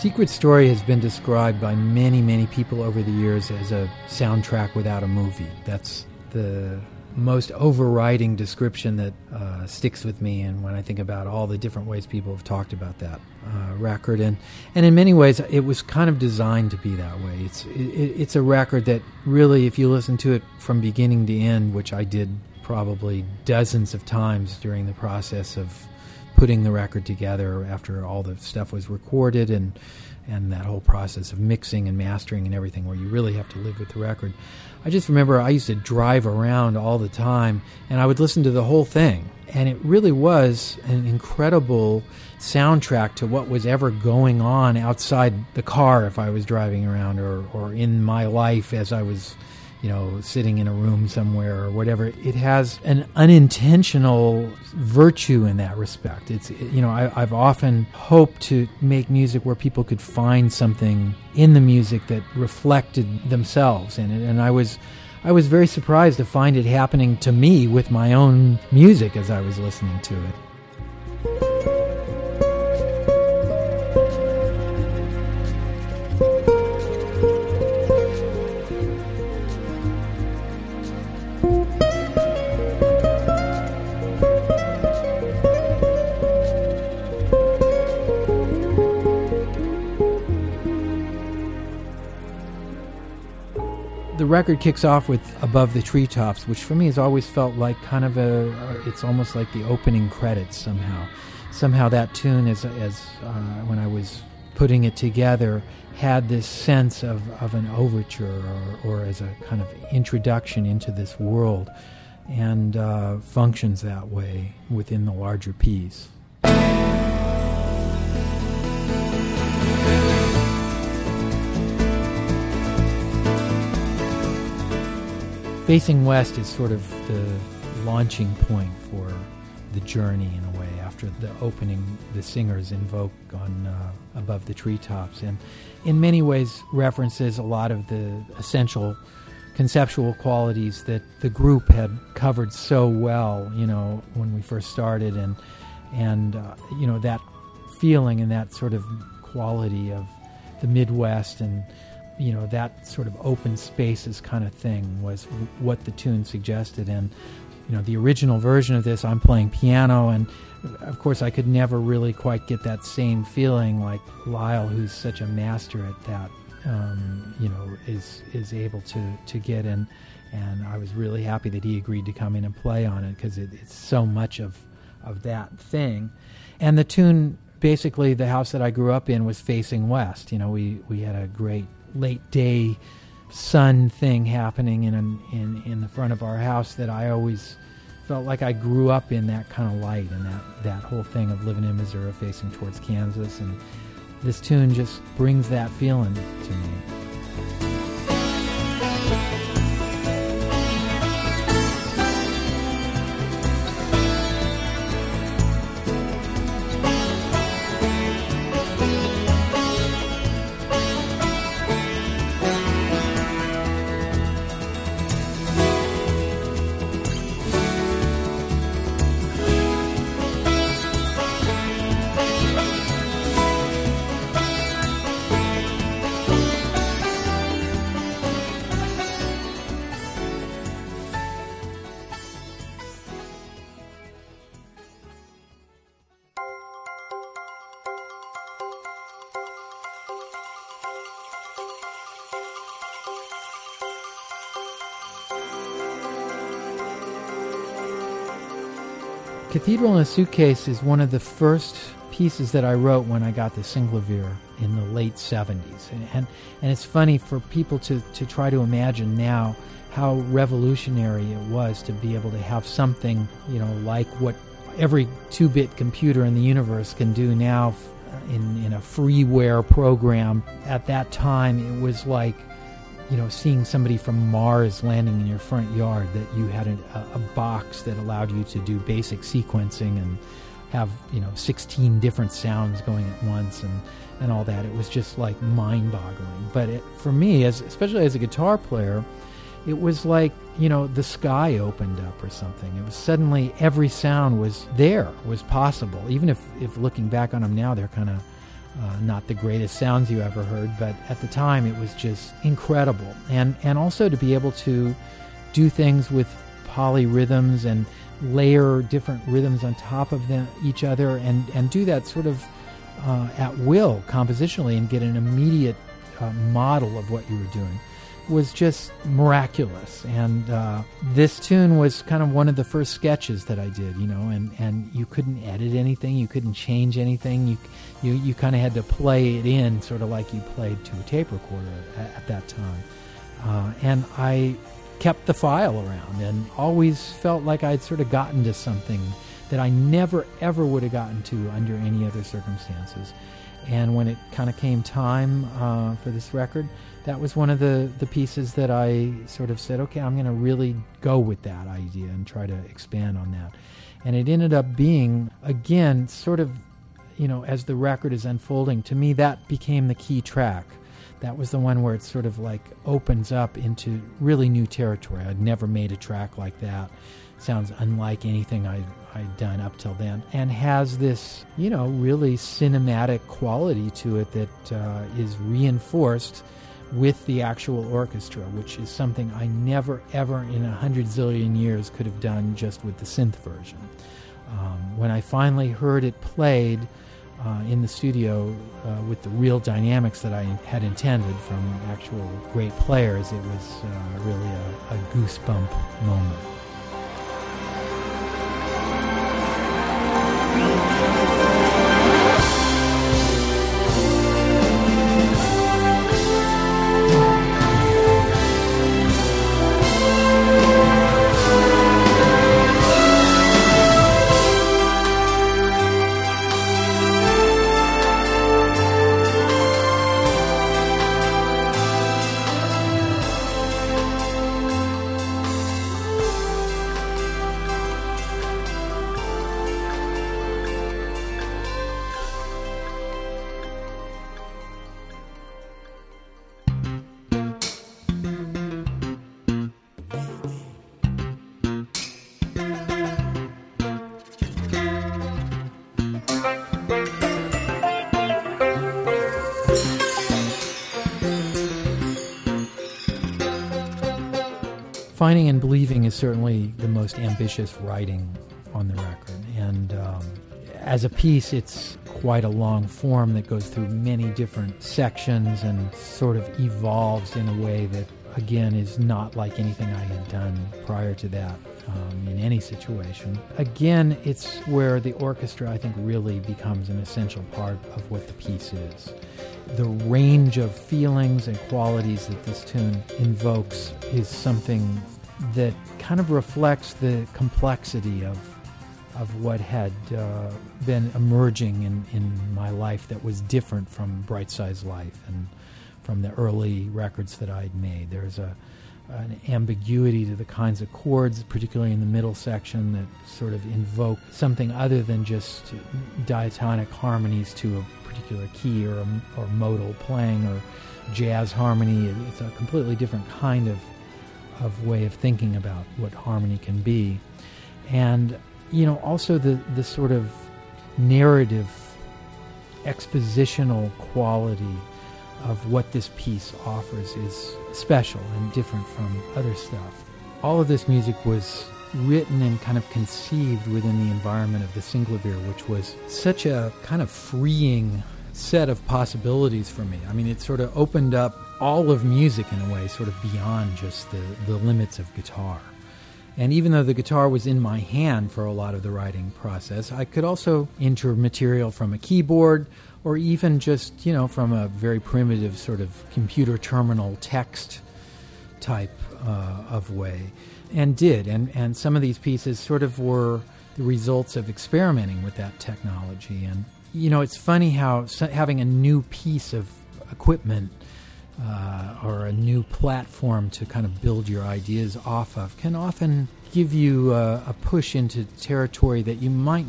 Secret Story has been described by many, many people over the years as a soundtrack without a movie. That's the most overriding description that uh, sticks with me and when I think about all the different ways people have talked about that uh, record and and in many ways it was kind of designed to be that way it's it, it's a record that really if you listen to it from beginning to end which I did probably dozens of times during the process of putting the record together after all the stuff was recorded and and that whole process of mixing and mastering and everything where you really have to live with the record I just remember I used to drive around all the time and I would listen to the whole thing. And it really was an incredible soundtrack to what was ever going on outside the car if I was driving around or, or in my life as I was you know, sitting in a room somewhere or whatever. It has an unintentional virtue in that respect. It's, you know, I, have often hoped to make music where people could find something in the music that reflected themselves in it. And I was, I was very surprised to find it happening to me with my own music as I was listening to it. Record kicks off with Above the Treetops, which for me has always felt like kind of a, it's almost like the opening credits somehow. Somehow that tune, as, as uh, when I was putting it together, had this sense of, of an overture or, or as a kind of introduction into this world and uh, functions that way within the larger piece. Facing West is sort of the launching point for the journey in a way after the opening the singers invoke on uh, above the treetops. And in many ways references a lot of the essential conceptual qualities that the group had covered so well you know when we first started. And and uh, you know that feeling and that sort of quality of the midwest and you know that sort of open spaces kind of thing was what the tune suggested. And you know the original version of this i'm playing piano and of course i could never really quite get that same feeling like lyle who's such a master at that um, you know is is able to to get in. And i was really happy that he agreed to come in and play on it because it, it's so much of of that thing. And the tune basically the house that i grew up in was facing west. You know we we had a great late day sun thing happening in, in in the front of our house that I always felt like I grew up in that kind of light and that that whole thing of living in Missouri facing towards Kansas and this tune just brings that feeling to me. Cathedral in a Suitcase is one of the first pieces that I wrote when I got the Synclavier in the late 70s. And, and it's funny for people to, to try to imagine now how revolutionary it was to be able to have something, you know, like what every two bit computer in the universe can do now uh, in, in a freeware program. At that time, it was like you know, seeing somebody from Mars landing in your front yard, that you had a, a, box that allowed you to do basic sequencing and have, you know, 16 different sounds going at once and, and all that. It was just like mind boggling. But it, for me, as, especially as a guitar player, it was like, you know, the sky opened up or something. It was suddenly every sound was there, was possible. Even if, if looking back on them now, they're kind of uh, not the greatest sounds you ever heard, but at the time it was just incredible. And and also to be able to do things with polyrhythms and layer different rhythms on top of them, each other and, and do that sort of uh, at will compositionally and get an immediate uh, model of what you were doing was just miraculous. And uh, this tune was kind of one of the first sketches that I did, you know, and, and you couldn't edit anything, you couldn't change anything. You, you, you kind of had to play it in sort of like you played to a tape recorder at, at that time. Uh, and I kept the file around and always felt like I'd sort of gotten to something that I never ever would have gotten to under any other circumstances. And when it kind of came time uh, for this record, that was one of the, the pieces that I sort of said, okay, I'm going to really go with that idea and try to expand on that. And it ended up being, again, sort of, you know, as the record is unfolding, to me, that became the key track that was the one where it sort of like opens up into really new territory. I'd never made a track like that. Sounds unlike anything I, I'd done up till then, and has this, you know, really cinematic quality to it that uh, is reinforced with the actual orchestra, which is something I never, ever in a hundred zillion years could have done just with the synth version. Um, when I finally heard it played, uh, in the studio uh, with the real dynamics that I had intended from actual great players, it was uh, really a, a goosebump moment. Finding and Believing is certainly the most ambitious writing on the record. And um, as a piece, it's quite a long form that goes through many different sections and sort of evolves in a way that, again, is not like anything I had done prior to that um, in any situation. Again, it's where the orchestra, I think, really becomes an essential part of what the piece is. The range of feelings and qualities that this tune invokes is something that kind of reflects the complexity of of what had uh, been emerging in, in my life that was different from Bright-Size Life and from the early records that I'd made. There's a an ambiguity to the kinds of chords, particularly in the middle section, that sort of invoke something other than just diatonic harmonies to a particular key or, or modal playing or jazz harmony. It's a completely different kind of of way of thinking about what harmony can be, and you know also the the sort of narrative, expositional quality of what this piece offers is special and different from other stuff. All of this music was written and kind of conceived within the environment of the Synclavier, which was such a kind of freeing set of possibilities for me. I mean, it sort of opened up all of music in a way, sort of beyond just the, the limits of guitar. And even though the guitar was in my hand for a lot of the writing process, I could also enter material from a keyboard or even just, you know, from a very primitive sort of computer terminal text type uh, of way. And did. And, and some of these pieces sort of were the results of experimenting with that technology. And, you know, it's funny how having a new piece of equipment uh, or a new platform to kind of build your ideas off of can often give you a, a push into territory that you might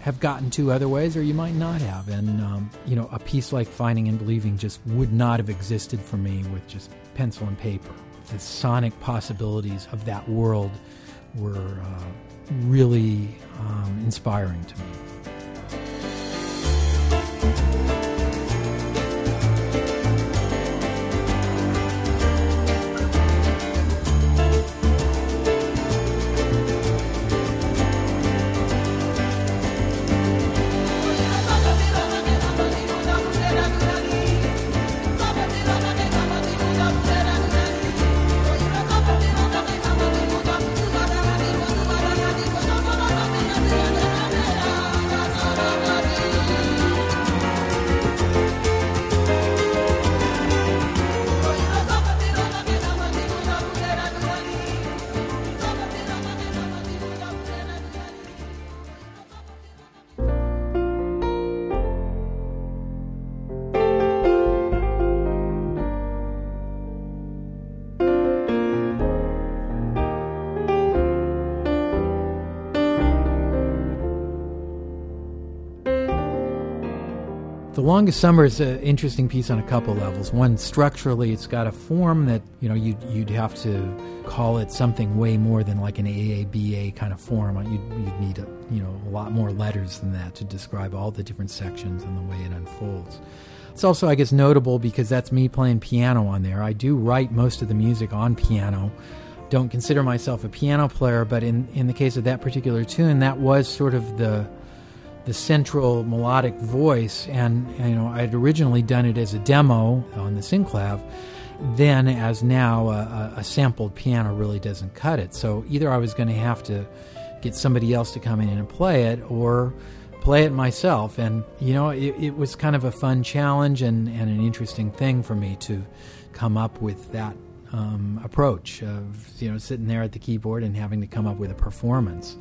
have gotten to other ways or you might not have. And, um, you know, a piece like Finding and Believing just would not have existed for me with just pencil and paper. The sonic possibilities of that world were uh, really um, inspiring to me. The Longest Summer is an interesting piece on a couple levels. One, structurally, it's got a form that, you know, you'd, you'd have to call it something way more than like an AABA kind of form. You'd, you'd need, a, you know, a lot more letters than that to describe all the different sections and the way it unfolds. It's also, I guess, notable because that's me playing piano on there. I do write most of the music on piano. Don't consider myself a piano player, but in, in the case of that particular tune, that was sort of the the central melodic voice. And, you know, I had originally done it as a demo on the Synclav. Then, as now, a, a sampled piano really doesn't cut it. So either I was going to have to get somebody else to come in and play it, or play it myself. And, you know, it, it, was kind of a fun challenge and, and an interesting thing for me to come up with that um, approach of, you know, sitting there at the keyboard and having to come up with a performance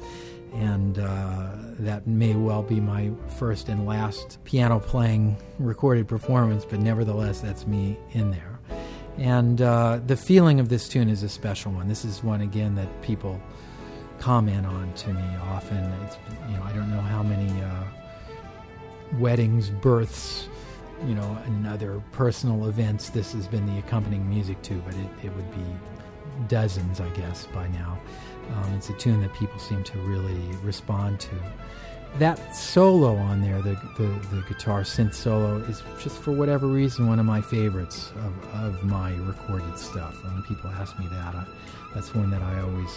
and uh, that may well be my first and last piano playing recorded performance, but nevertheless, that's me in there. And uh, the feeling of this tune is a special one. This is one, again, that people comment on to me often. It's, you know, I don't know how many uh, weddings, births, you know, and other personal events this has been the accompanying music to, but it, it would be dozens, I guess, by now. Um, it's a tune that people seem to really respond to. That solo on there, the, the, the, guitar synth solo, is just for whatever reason one of my favorites of, of my recorded stuff. When people ask me that, I, that's one that I always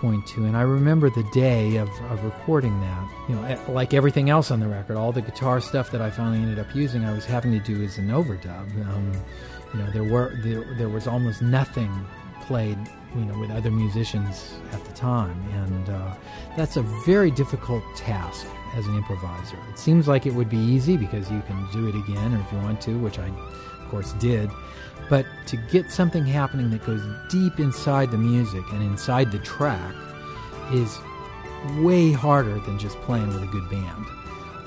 point to. And I remember the day of, of recording that. You know, like everything else on the record, all the guitar stuff that I finally ended up using, I was having to do as an overdub. Um, you know, there were there, there was almost nothing played you know with other musicians at the time. And uh, that's a very difficult task as an improviser. It seems like it would be easy because you can do it again or if you want to which i of course did. But to get something happening that goes deep inside the music and inside the track is way harder than just playing with a good band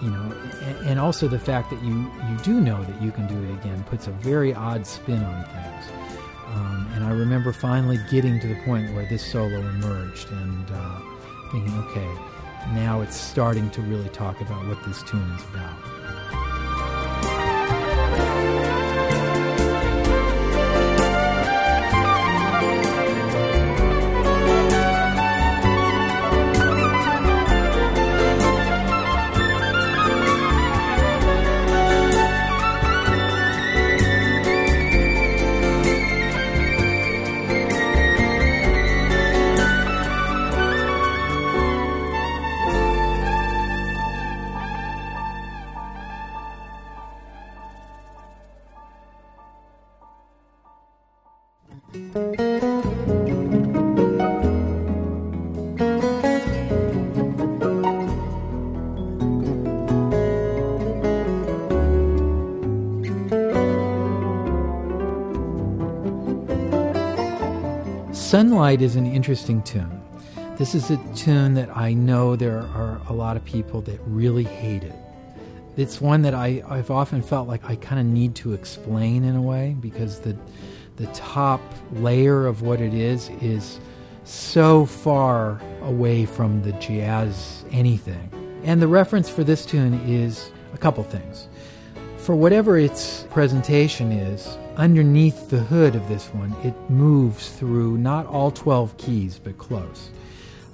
you know. And also the fact that you you do know that you can do it again puts a very odd spin on things and I remember finally getting to the point where this solo emerged and uh, thinking, okay, now it's starting to really talk about what this tune is about. Sunlight is an interesting tune. This is a tune that I know there are a lot of people that really hate it. It's one that I, I've often felt like I kind of need to explain in a way because the, the top layer of what it is is so far away from the jazz anything. And the reference for this tune is a couple things. For whatever its presentation is, underneath the hood of this one, it moves through not all 12 keys, but close.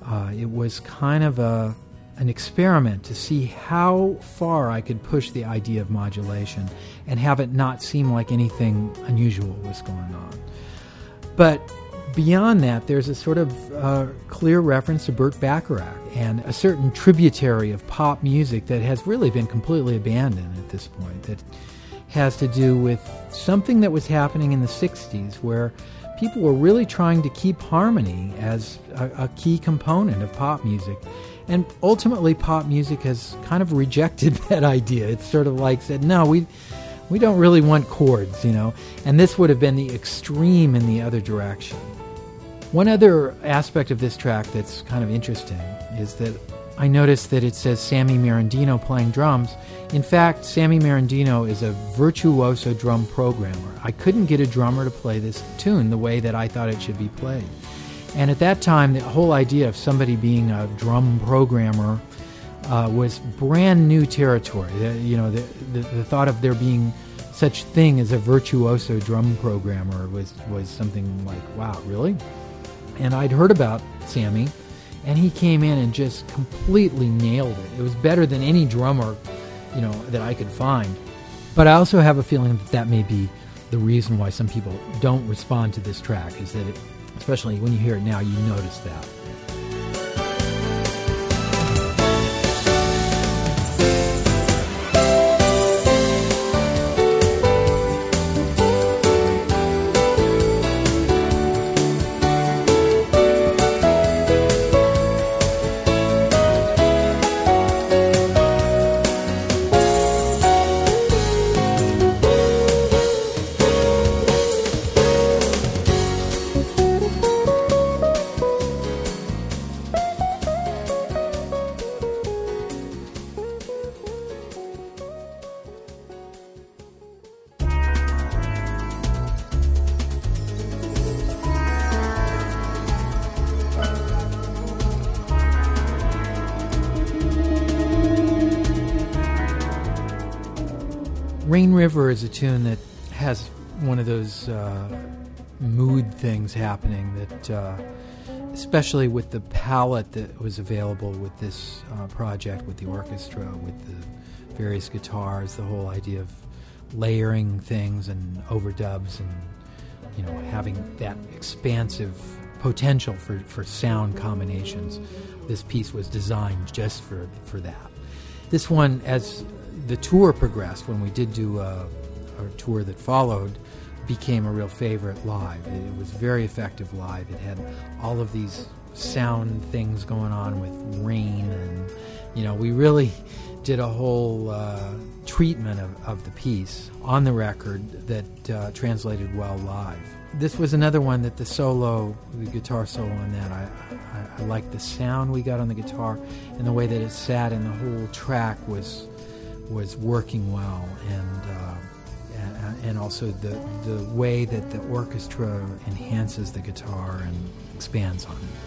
Uh, it was kind of a, an experiment to see how far I could push the idea of modulation and have it not seem like anything unusual was going on. But beyond that, there's a sort of uh, clear reference to Burt Bacharach and a certain tributary of pop music that has really been completely abandoned at this point. That has to do with something that was happening in the 60s where people were really trying to keep harmony as a, a, key component of pop music. And ultimately, pop music has kind of rejected that idea. It's sort of like said, no, we, we don't really want chords, you know. And this would have been the extreme in the other direction. One other aspect of this track that's kind of interesting is that I noticed that it says Sammy Merendino playing drums. In fact, Sammy Merendino is a virtuoso drum programmer. I couldn't get a drummer to play this tune the way that I thought it should be played. And at that time, the whole idea of somebody being a drum programmer uh, was brand new territory. The, you know, the, the, the, thought of there being such thing as a virtuoso drum programmer was was something like, wow, really? And I'd heard about Sammy, and he came in and just completely nailed it. It was better than any drummer, you know, that I could find. But I also have a feeling that that may be the reason why some people don't respond to this track is that it, especially when you hear it now, you notice that. Tune that has one of those uh, mood things happening that, uh, especially with the palette that was available with this uh, project, with the orchestra, with the various guitars, the whole idea of layering things and overdubs and you know having that expansive potential for, for sound combinations. This piece was designed just for, for that. This one, as the tour progressed, when we did do a, a, tour that followed, became a real favorite live. It, it, was very effective live. It had all of these sound things going on with rain, and you know, we really did a whole uh, treatment of, of the piece on the record that uh, translated well live. This was another one that the solo, the guitar solo on that, I, I, I liked the sound we got on the guitar and the way that it sat, and the whole track was was working well, and uh, Uh, and also the the way that the orchestra enhances the guitar and expands on it.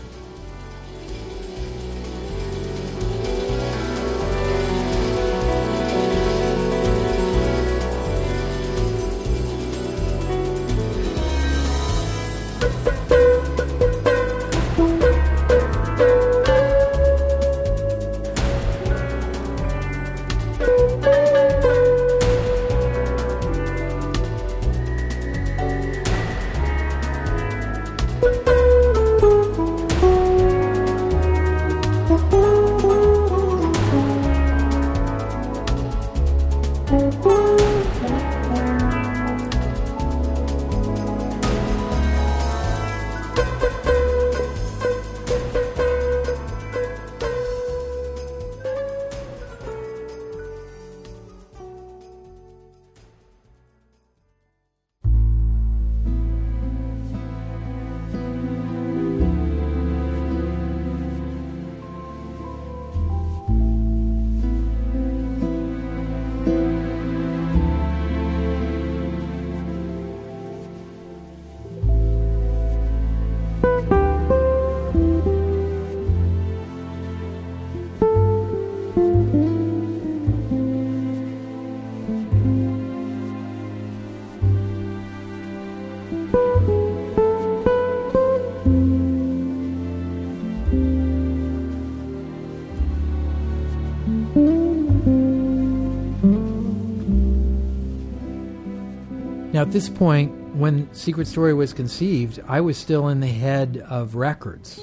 Now, at this point, when Secret Story was conceived, I was still in the head of records.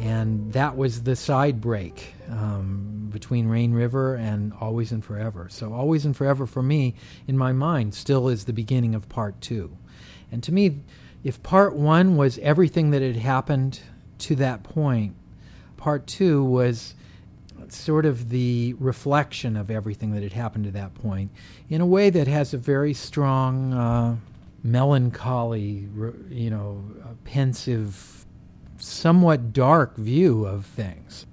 And that was the side break um, between Rain River and Always and Forever. So, Always and Forever for me, in my mind, still is the beginning of part two. And to me, if part one was everything that had happened to that point, part two was sort of the reflection of everything that had happened to that point in a way that has a very strong uh, melancholy, you know, pensive, somewhat dark view of things.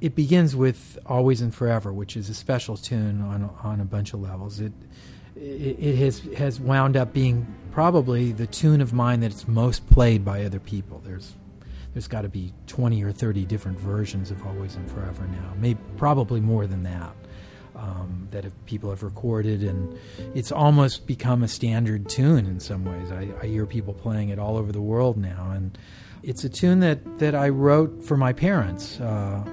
It begins with Always and Forever, which is a special tune on, on a bunch of levels. It, it, it has, has wound up being probably the tune of mine that's most played by other people. There's there's got to be 20 or 30 different versions of Always and Forever now, maybe probably more than that. Um, that have, people have recorded, and it's almost become a standard tune in some ways. I, I, hear people playing it all over the world now, and it's a tune that, that I wrote for my parents. Uh,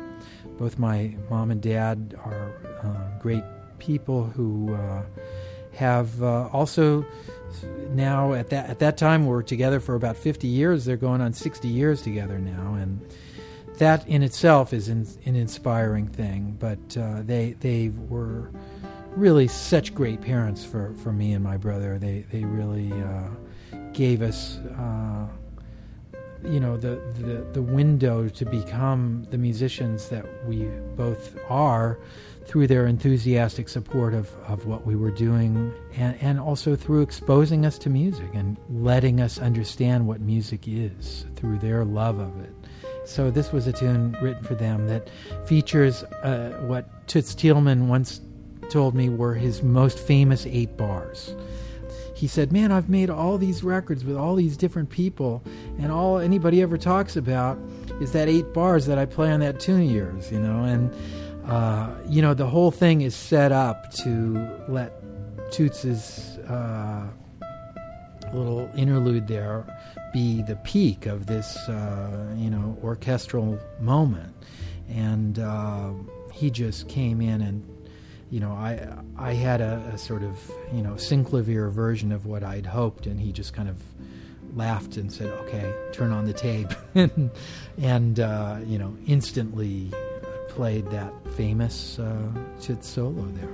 both my mom and dad are uh, great people who uh, have uh, also now at that at that time we were together for about 50 years. They're going on 60 years together now, and that in itself is in, an inspiring thing. But uh, they they were really such great parents for, for me and my brother. They they really uh, gave us. Uh, you know the, the the window to become the musicians that we both are through their enthusiastic support of, of what we were doing and, and also through exposing us to music and letting us understand what music is through their love of it. So this was a tune written for them that features uh, what Toots Thielemans once told me were his most famous eight bars. He said, "Man, I've made all these records with all these different people, and all anybody ever talks about is that eight bars that I play on that tune of yours, you know." And uh, you know, the whole thing is set up to let Toots's uh, little interlude there be the peak of this, uh, you know, orchestral moment. And uh, he just came in and, you know, I I had a, a sort of, you know, synclavier version of what I'd hoped, and he just kind of laughed and said, "Okay, turn on the tape," and, and uh, you know, instantly played that famous uh, solo there.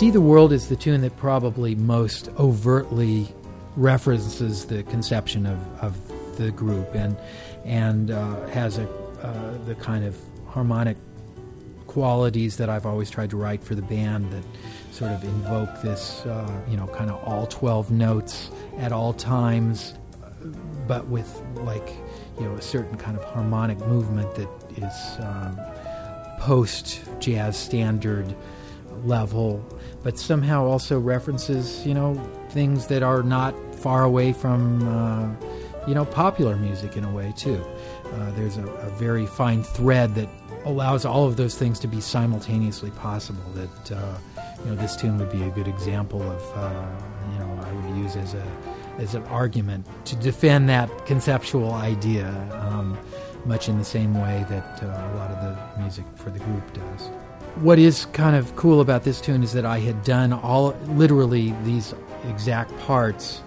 See the World is the tune that probably most overtly references the conception of, of the group and and uh, has a uh, the kind of harmonic qualities that I've always tried to write for the band that sort of invoke this uh, you know kind of all 12 notes at all times but with like you know a certain kind of harmonic movement that is um, post jazz standard level but somehow also references, you know, things that are not far away from, uh, you know, popular music in a way, too. Uh, there's a, a, very fine thread that allows all of those things to be simultaneously possible. That, uh, you know, this tune would be a good example of, uh, you know, I would use as a as an argument to defend that conceptual idea, um, much in the same way that uh, a lot of the music for the group does what is kind of cool about this tune is that I had done all literally these exact parts,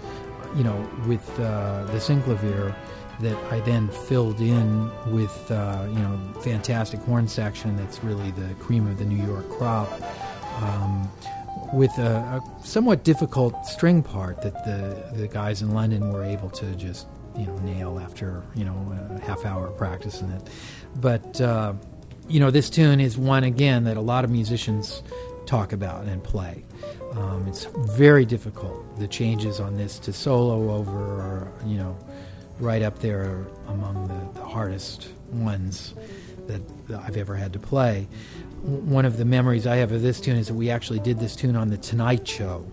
you know, with uh, the synclavier that I then filled in with, uh, you know, fantastic horn section that's really the cream of the New York crop. Um, with a, a, somewhat difficult string part that the, the guys in London were able to just you know nail after you know a half hour of practicing it, but uh, you know, this tune is one again that a lot of musicians talk about and play. Um, it's very difficult. The changes on this to solo over are, you know, right up there among the, the hardest ones that, that, I've ever had to play. One of the memories I have of this tune is that we actually did this tune on the Tonight Show.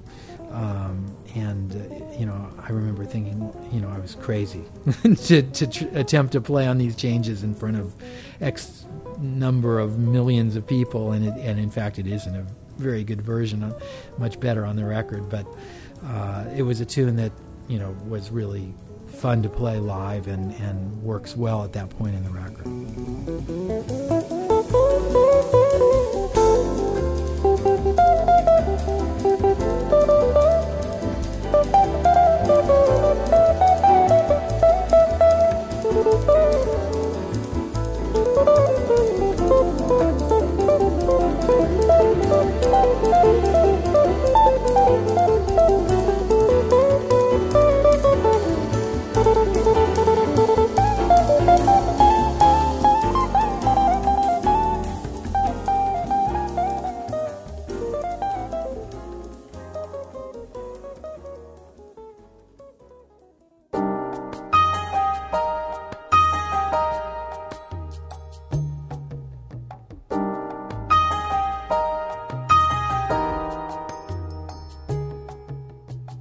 Um, and uh, you know, I remember thinking, you know, I was crazy to, to tr- attempt to play on these changes in front of X number of millions of people, and it, and in fact, it isn't a very good version, uh, much better on the record. But uh, it was a tune that you know was really fun to play live and, and works well at that point in the record.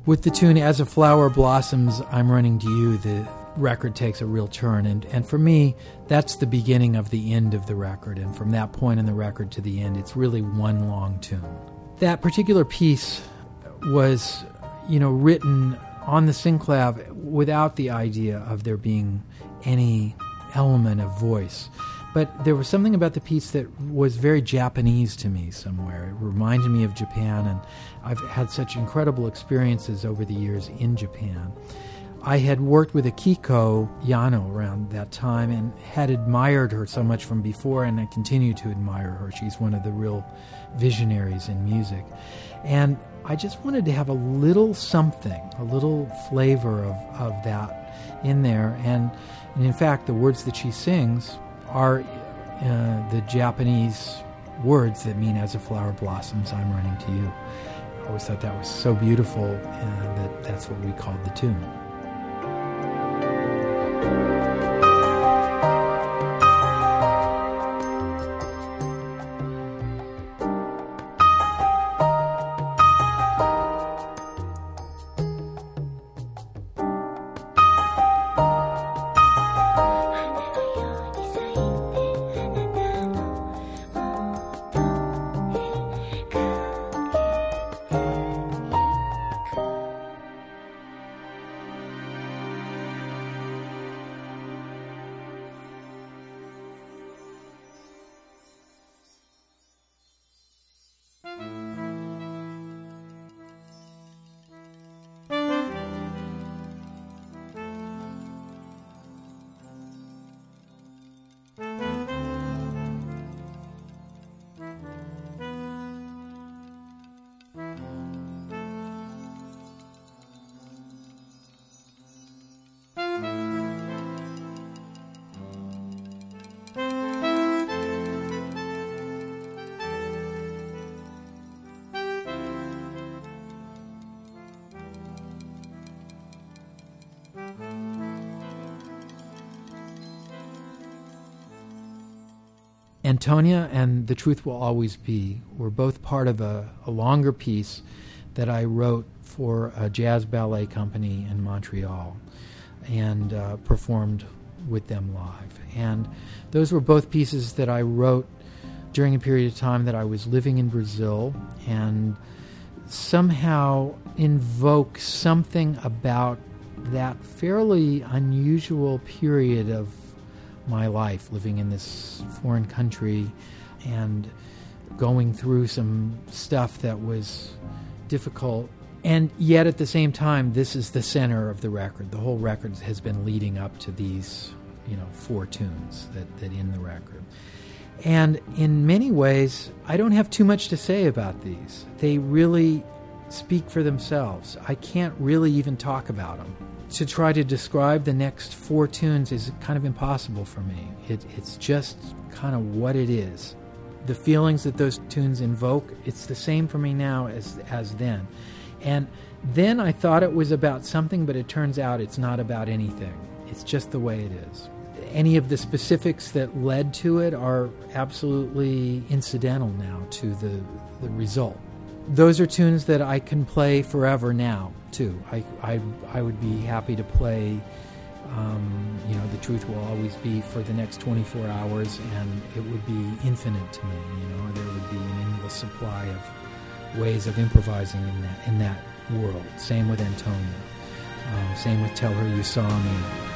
With the tune As a Flower Blossoms, I'm Running to You, the record takes a real turn. And, and for me, that's the beginning of the end of the record. And from that point in the record to the end, it's really one long tune. That particular piece was, you know, written on the synclav without the idea of there being any element of voice. But there was something about the piece that was very Japanese to me somewhere. It reminded me of Japan, and I've had such incredible experiences over the years in Japan. I had worked with Akiko Yano around that time and had admired her so much from before, and I continue to admire her. She's one of the real visionaries in music. And I just wanted to have a little something, a little flavor of, of that in there. And, and in fact, the words that she sings are uh, the Japanese words that mean as a flower blossoms, I'm running to you. I always thought that was so beautiful uh, that that's what we called the tune. Antonia and The Truth Will Always Be were both part of a, a longer piece that I wrote for a jazz ballet company in Montreal and uh, performed with them live. And those were both pieces that I wrote during a period of time that I was living in Brazil and somehow invoke something about that fairly unusual period of my life living in this foreign country and going through some stuff that was difficult. And yet at the same time, this is the center of the record. The whole record has been leading up to these, you know, four tunes that, that in the record. And in many ways, I don't have too much to say about these. They really speak for themselves. I can't really even talk about them to try to describe the next four tunes is kind of impossible for me. It, it's just kind of what it is. The feelings that those tunes invoke, it's the same for me now as, as then. And then I thought it was about something, but it turns out it's not about anything. It's just the way it is. Any of the specifics that led to it are absolutely incidental now to the, the result. Those are tunes that I can play forever now too. I, I, I would be happy to play, um, you know, The Truth Will Always Be for the next 24 hours, and it would be infinite to me. You know, there would be an endless supply of ways of improvising in that, in that world. Same with Antonia. Um, same with Tell Her You Saw Me.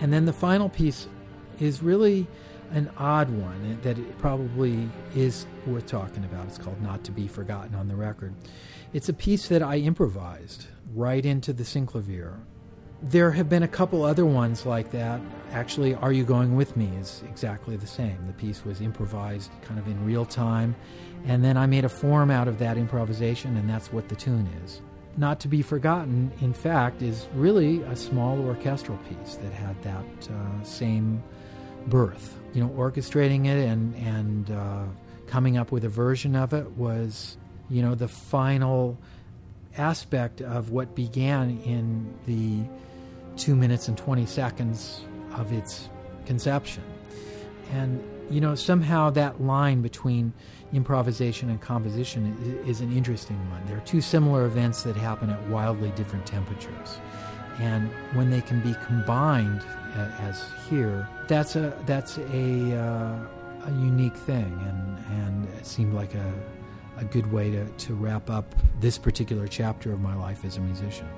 And then the final piece is really an odd one that it probably is worth talking about. It's called Not to Be Forgotten on the record. It's a piece that I improvised right into the Synclavier. There have been a couple other ones like that. Actually, Are You Going With Me is exactly the same. The piece was improvised kind of in real time, and then I made a form out of that improvisation, and that's what the tune is. Not to be Forgotten, in fact, is really a small orchestral piece that had that uh, same birth. You know, orchestrating it and, and uh, coming up with a version of it was, you know, the final aspect of what began in the two minutes and 20 seconds of its conception. And, you know, somehow that line between improvisation and composition is, an interesting one. There are two similar events that happen at wildly different temperatures. And when they can be combined, as here, that's a that's a, uh, a unique thing, and and it seemed like a a good way to, to wrap up this particular chapter of my life as a musician.